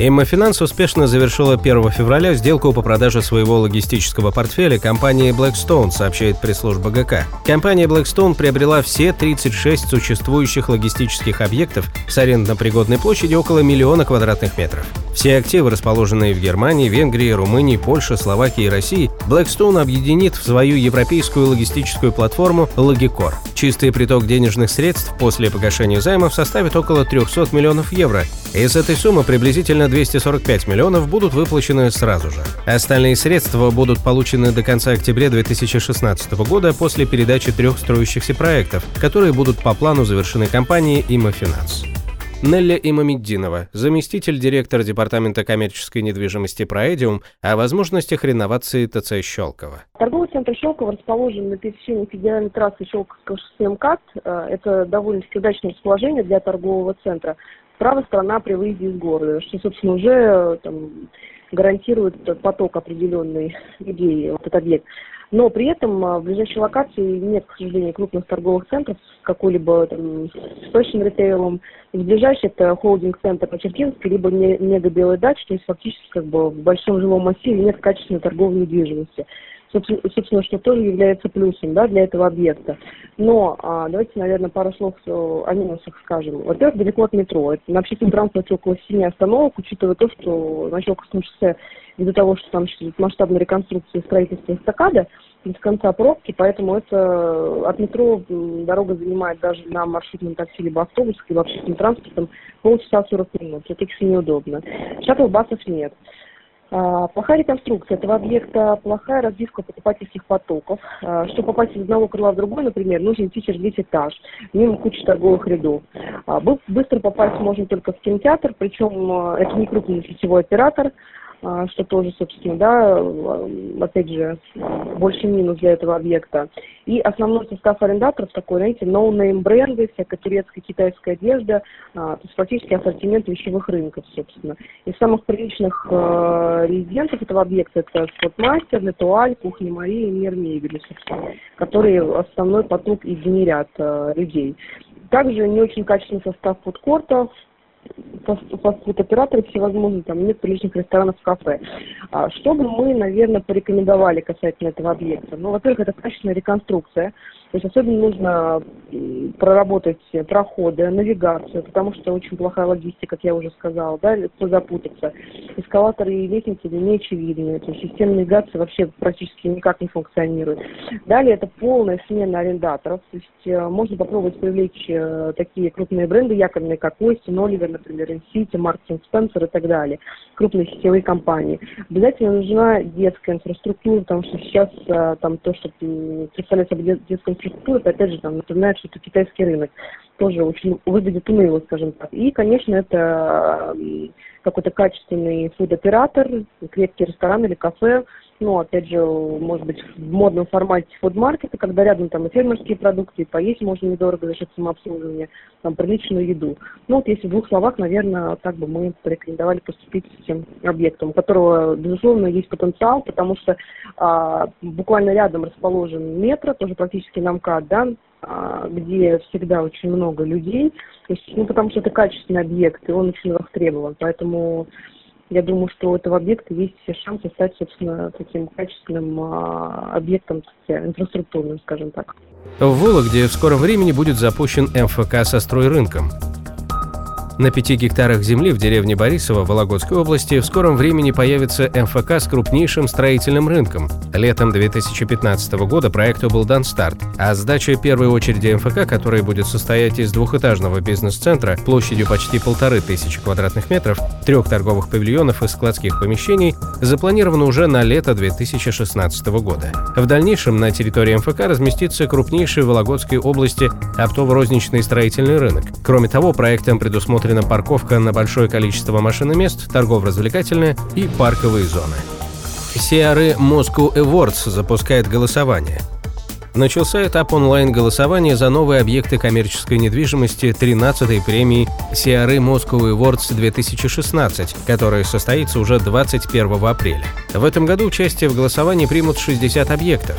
Immofinanz успешно завершила 1 февраля сделку по продаже своего логистического портфеля компании Blackstone, сообщает пресс-служба ГК. Компания Blackstone приобрела все 36 существующих логистических объектов с арендно-пригодной площадью около миллиона квадратных метров. Все активы, расположенные в Германии, Венгрии, Румынии, Польше, Словакии и России, Blackstone объединит в свою европейскую логистическую платформу Logicor. Чистый приток денежных средств после погашения займов составит около 300 миллионов евро. Из этой суммы приблизительно 245 миллионов будут выплачены сразу же. Остальные средства будут получены до конца октября 2016 года после передачи трех строящихся проектов, которые будут по плану завершены компанией «Има Финанс». Нелли Имамеддинова, заместитель директора Департамента коммерческой недвижимости «Проэдиум» о возможностях реновации ТЦ «Щелково». Торговый центр «Щелково» расположен на пересечении федеральной трассы Щелковского шоссе МКАД. Э, это довольно-таки удачное расположение для торгового центра. Правая сторона при выезде из города, что, собственно, уже э, там, гарантирует поток определенный людей, вот этот объект. Но при этом а, в ближайшей локации нет, к сожалению, крупных торговых центров с какой-либо там, с точным ритейлом. Из ближайших это холдинг-центр на Черкинске, либо мега белый дач, то есть фактически как бы в большом жилом массиве нет качественной торговой недвижимости собственно, что тоже является плюсом да, для этого объекта. Но а, давайте, наверное, пару слов о минусах скажем. Во-первых, далеко от метро. Это на общественном транспорте около 7 остановок, учитывая то, что на Щелковском шоссе из-за того, что там масштабная реконструкция и строительство эстакады, без конца пробки, поэтому это от метро дорога занимает даже на маршрутном такси либо автобусах, либо общественным транспортом полчаса 40 минут. Это очень неудобно. Шаттл-басов нет. А, плохая реконструкция этого объекта, плохая разбивка покупательских потоков. А, чтобы попасть из одного крыла в другой, например, нужно идти через весь этаж, мимо кучи торговых рядов. А, быстро попасть можно только в кинотеатр, причем это не крупный сетевой оператор, что тоже, собственно, да, а, опять же, больше минус для этого объекта. И основной состав арендаторов такой, знаете, no-name бренды, всякая турецкая, китайская одежда, а, то есть фактически ассортимент вещевых рынков, собственно. Из самых приличных э, резидентов этого объекта это Спортмастер, Летуаль, Кухня Марии и Мир мебели, собственно, которые основной поток и генерят э, людей. Также не очень качественный состав фудкортов, фастфуд-операторы всевозможные, там нет приличных ресторанов, кафе. А, что бы мы, наверное, порекомендовали касательно этого объекта? Ну, во-первых, это качественная реконструкция. То есть особенно нужно проработать проходы, навигацию, потому что очень плохая логистика, как я уже сказала, да, легко запутаться. Эскалаторы и лестницы не очевидны, то есть система навигации вообще практически никак не функционирует. Далее это полная смена арендаторов, то есть э, можно попробовать привлечь э, такие крупные бренды якорные, как Остин, Оливер, например, Инсити, Мартин Спенсер и так далее, крупные сетевые компании. Обязательно нужна детская инфраструктура, потому что сейчас э, там то, что представляется детской инфраструктурой, это опять же там напоминает, что это китайский рынок. Тоже очень выглядит уныло, скажем так. И, конечно, это какой-то качественный фуд-оператор, крепкий ресторан или кафе, ну, опять же, может быть, в модном формате фудмаркета, когда рядом там и фермерские продукты, и поесть можно недорого за счет самообслуживания, там приличную еду. Ну, вот если в двух словах, наверное, так бы мы порекомендовали поступить с этим объектом, у которого, безусловно, есть потенциал, потому что а, буквально рядом расположен метро, тоже практически на МКАД, да, а, где всегда очень много людей, ну, потому что это качественный объект, и он очень востребован, поэтому я думаю, что у этого объекта есть все шансы стать, собственно, таким качественным а, объектом инфраструктурным, скажем так. В Вологде в скором времени будет запущен МФК со стройрынком. На пяти гектарах земли в деревне Борисово Вологодской области в скором времени появится МФК с крупнейшим строительным рынком. Летом 2015 года проекту был дан старт, а сдача первой очереди МФК, которая будет состоять из двухэтажного бизнес-центра площадью почти полторы тысячи квадратных метров, трех торговых павильонов и складских помещений, запланирована уже на лето 2016 года. В дальнейшем на территории МФК разместится крупнейший в Вологодской области оптово-розничный строительный рынок. Кроме того, проектом предусмотрено предусмотрена парковка на большое количество машиномест, торгово-развлекательные и парковые зоны. Сиары Moscow Awards запускает голосование. начался этап онлайн-голосования за новые объекты коммерческой недвижимости 13-й премии CRE Moscow Awards 2016, которая состоится уже 21 апреля. В этом году участие в голосовании примут 60 объектов.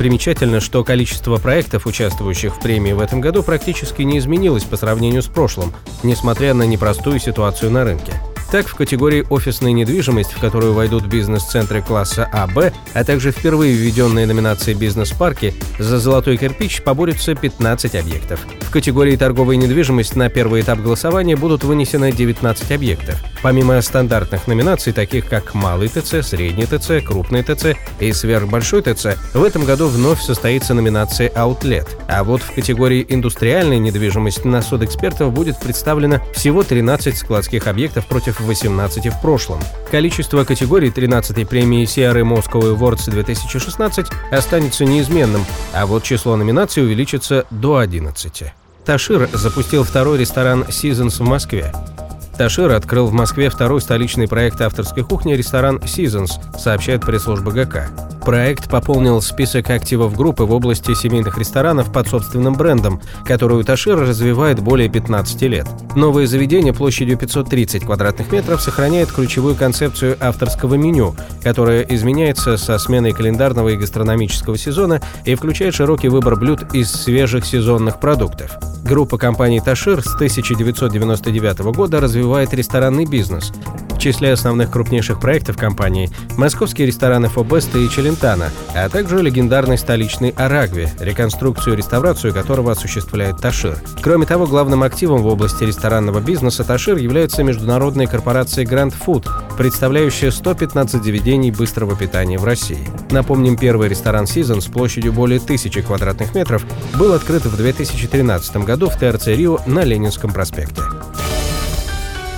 Примечательно, что количество проектов, участвующих в премии в этом году, практически не изменилось по сравнению с прошлым, несмотря на непростую ситуацию на рынке. Так, в категории «Офисная недвижимость», в которую войдут бизнес-центры класса А, Б, а также впервые введенные номинации «Бизнес-парки», за «Золотой кирпич» поборются 15 объектов. В категории «Торговая недвижимость» на первый этап голосования будут вынесены 19 объектов. Помимо стандартных номинаций, таких как «Малый ТЦ», «Средний ТЦ», «Крупный ТЦ» и «Сверхбольшой ТЦ», в этом году вновь состоится номинация «Аутлет». А вот в категории «Индустриальная недвижимость» на суд экспертов будет представлено всего 13 складских объектов против 18 в прошлом. Количество категорий 13-й премии CRE Moscow Awards 2016 останется неизменным, а вот число номинаций увеличится до 11. Ташир запустил второй ресторан Seasons в Москве. Ташир открыл в Москве второй столичный проект авторской кухни ресторан Seasons, сообщает пресс-служба ГК. Проект пополнил список активов группы в области семейных ресторанов под собственным брендом, которую Ташир развивает более 15 лет. Новое заведение площадью 530 квадратных метров сохраняет ключевую концепцию авторского меню, которое изменяется со сменой календарного и гастрономического сезона и включает широкий выбор блюд из свежих сезонных продуктов. Группа компаний «Ташир» с 1999 года развивает ресторанный бизнес. Числе основных крупнейших проектов компании – московские рестораны «Фобеста» и «Челентана», а также легендарный столичный «Арагви», реконструкцию и реставрацию которого осуществляет «Ташир». Кроме того, главным активом в области ресторанного бизнеса «Ташир» является международная корпорация Grand Food, представляющая 115 заведений быстрого питания в России. Напомним, первый ресторан «Season» с площадью более тысячи квадратных метров был открыт в 2013 году в ТРЦ «Рио» на Ленинском проспекте.